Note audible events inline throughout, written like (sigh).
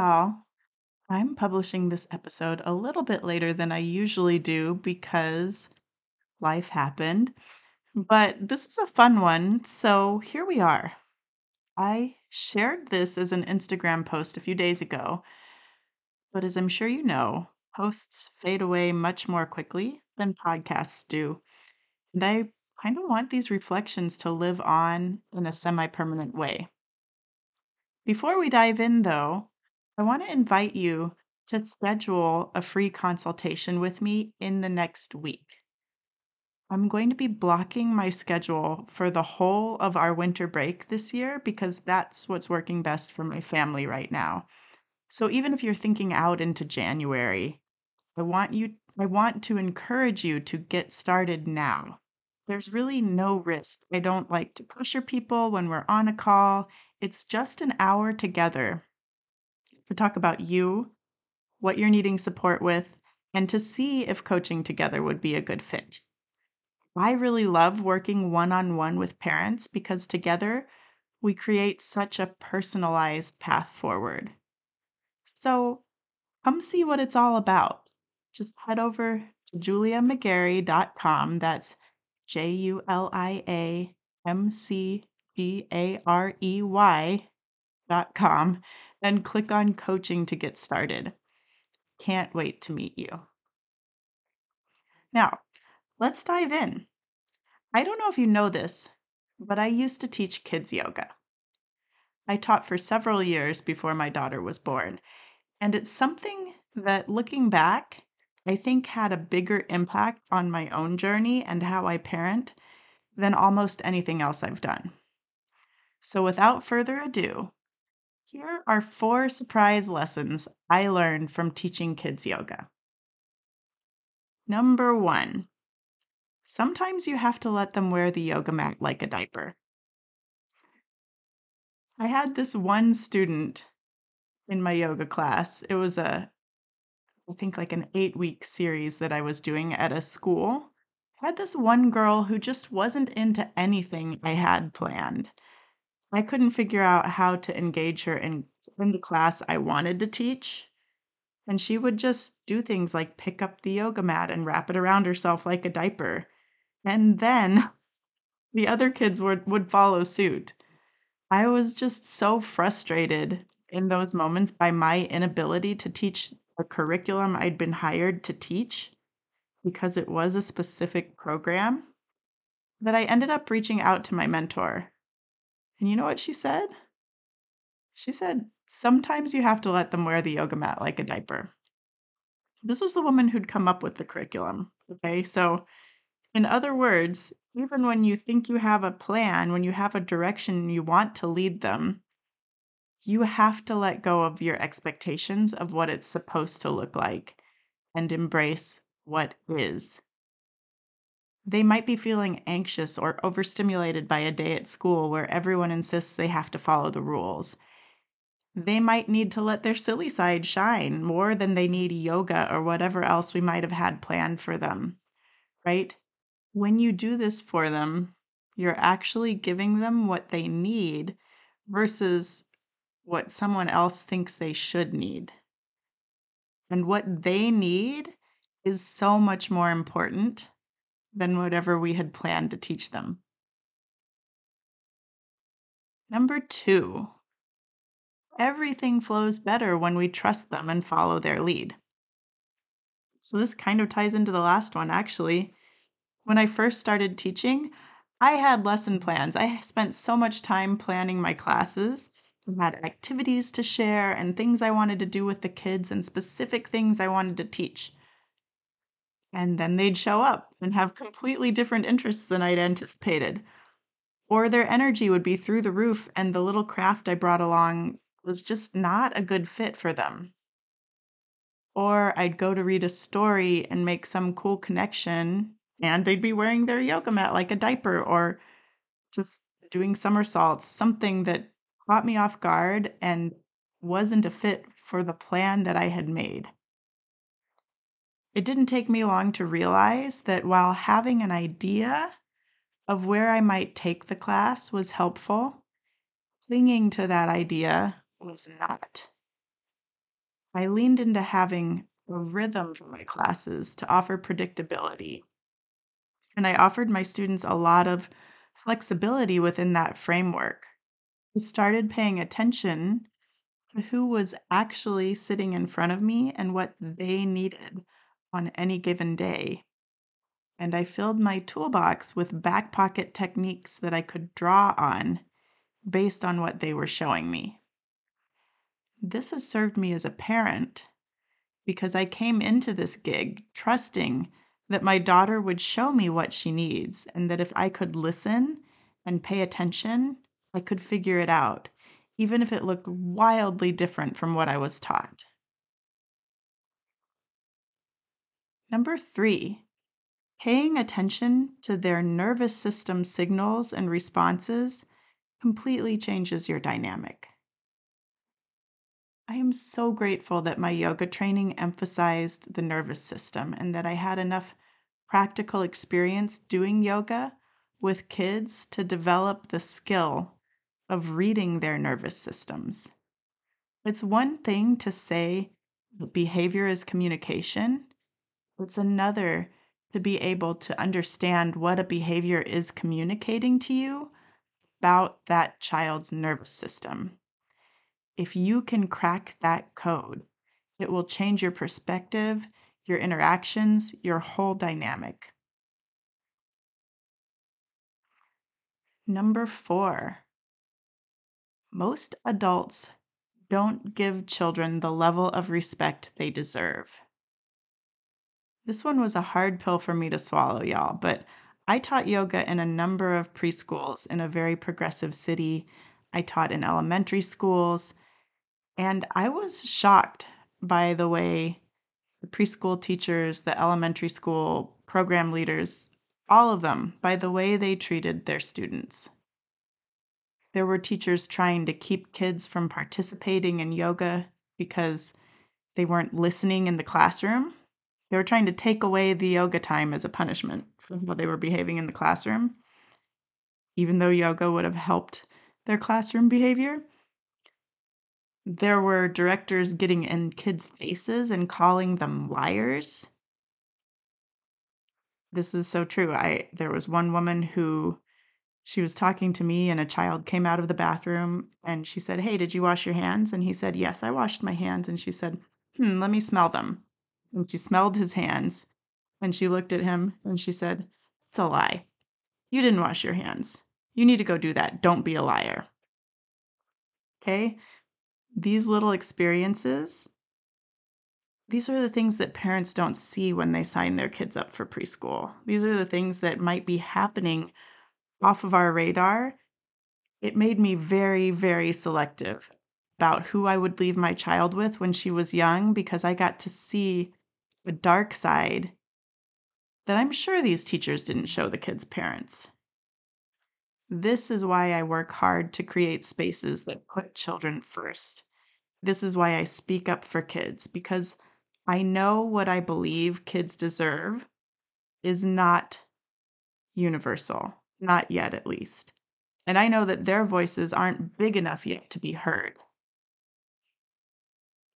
Y'all. I'm publishing this episode a little bit later than I usually do because life happened. But this is a fun one. So here we are. I shared this as an Instagram post a few days ago. But as I'm sure you know, posts fade away much more quickly than podcasts do. And I kind of want these reflections to live on in a semi permanent way. Before we dive in, though, I want to invite you to schedule a free consultation with me in the next week. I'm going to be blocking my schedule for the whole of our winter break this year because that's what's working best for my family right now. So even if you're thinking out into January, I want you I want to encourage you to get started now. There's really no risk. I don't like to pressure people when we're on a call. It's just an hour together to talk about you, what you're needing support with, and to see if coaching together would be a good fit. I really love working one on one with parents because together we create such a personalized path forward. So come see what it's all about. Just head over to juliamcgarey.com. That's J U L I A M C G A R E Y.com and click on coaching to get started. Can't wait to meet you. Now, let's dive in. I don't know if you know this, but I used to teach kids yoga. I taught for several years before my daughter was born, and it's something that looking back, I think had a bigger impact on my own journey and how I parent than almost anything else I've done. So, without further ado, here are four surprise lessons I learned from teaching kids yoga. Number one, sometimes you have to let them wear the yoga mat like a diaper. I had this one student in my yoga class. It was a, I think like an eight week series that I was doing at a school. I had this one girl who just wasn't into anything I had planned. I couldn't figure out how to engage her in in the class I wanted to teach. And she would just do things like pick up the yoga mat and wrap it around herself like a diaper. And then (laughs) the other kids would, would follow suit. I was just so frustrated in those moments by my inability to teach a curriculum I'd been hired to teach because it was a specific program that I ended up reaching out to my mentor and you know what she said? She said, Sometimes you have to let them wear the yoga mat like a diaper. This was the woman who'd come up with the curriculum. Okay. So, in other words, even when you think you have a plan, when you have a direction you want to lead them, you have to let go of your expectations of what it's supposed to look like and embrace what is. They might be feeling anxious or overstimulated by a day at school where everyone insists they have to follow the rules. They might need to let their silly side shine more than they need yoga or whatever else we might have had planned for them, right? When you do this for them, you're actually giving them what they need versus what someone else thinks they should need. And what they need is so much more important than whatever we had planned to teach them. Number two, everything flows better when we trust them and follow their lead. So, this kind of ties into the last one, actually. When I first started teaching, I had lesson plans. I spent so much time planning my classes. I had activities to share and things I wanted to do with the kids and specific things I wanted to teach. And then they'd show up and have completely different interests than I'd anticipated. or their energy would be through the roof, and the little craft I brought along was just not a good fit for them. Or I'd go to read a story and make some cool connection, and they'd be wearing their yoga mat like a diaper or just doing somersaults, something that caught me off guard and wasn't a fit for the plan that I had made. It didn't take me long to realize that while having an idea of where I might take the class was helpful, clinging to that idea was not. I leaned into having a rhythm for my classes to offer predictability. And I offered my students a lot of flexibility within that framework. I started paying attention to who was actually sitting in front of me and what they needed on any given day. And I filled my toolbox with back pocket techniques that I could draw on based on what they were showing me. This has served me as a parent because I came into this gig trusting that my daughter would show me what she needs and that if I could listen and pay attention, I could figure it out, even if it looked wildly different from what I was taught. Number three, paying attention to their nervous system signals and responses completely changes your dynamic. I am so grateful that my yoga training emphasized the nervous system and that I had enough practical experience doing yoga with kids to develop the skill of reading their nervous systems. It's one thing to say behavior is communication, it's another to be able to understand what a behavior is communicating to you about that child's nervous system. If you can crack that code, it will change your perspective, your interactions, your whole dynamic. Number four, most adults don't give children the level of respect they deserve. This one was a hard pill for me to swallow, y'all, but I taught yoga in a number of preschools in a very progressive city. I taught in elementary schools. And I was shocked by the way the preschool teachers, the elementary school program leaders, all of them, by the way they treated their students. There were teachers trying to keep kids from participating in yoga because they weren't listening in the classroom. They were trying to take away the yoga time as a punishment for how they were behaving in the classroom, even though yoga would have helped their classroom behavior. There were directors getting in kids' faces and calling them liars. This is so true. I there was one woman who she was talking to me and a child came out of the bathroom and she said, "Hey, did you wash your hands?" And he said, "Yes, I washed my hands." And she said, "Hmm, let me smell them." And she smelled his hands and she looked at him and she said, "It's a lie. You didn't wash your hands. You need to go do that. Don't be a liar." Okay? these little experiences, these are the things that parents don't see when they sign their kids up for preschool. These are the things that might be happening off of our radar. It made me very, very selective about who I would leave my child with when she was young because I got to see a dark side that I'm sure these teachers didn't show the kids' parents. This is why I work hard to create spaces that put children first. This is why I speak up for kids because I know what I believe kids deserve is not universal, not yet at least. And I know that their voices aren't big enough yet to be heard.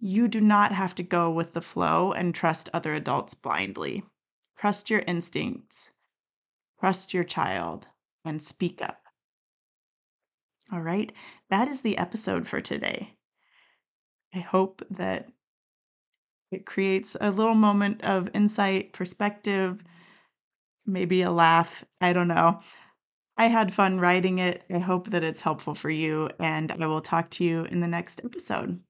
You do not have to go with the flow and trust other adults blindly. Trust your instincts, trust your child, and speak up. All right, that is the episode for today. I hope that it creates a little moment of insight, perspective, maybe a laugh. I don't know. I had fun writing it. I hope that it's helpful for you, and I will talk to you in the next episode.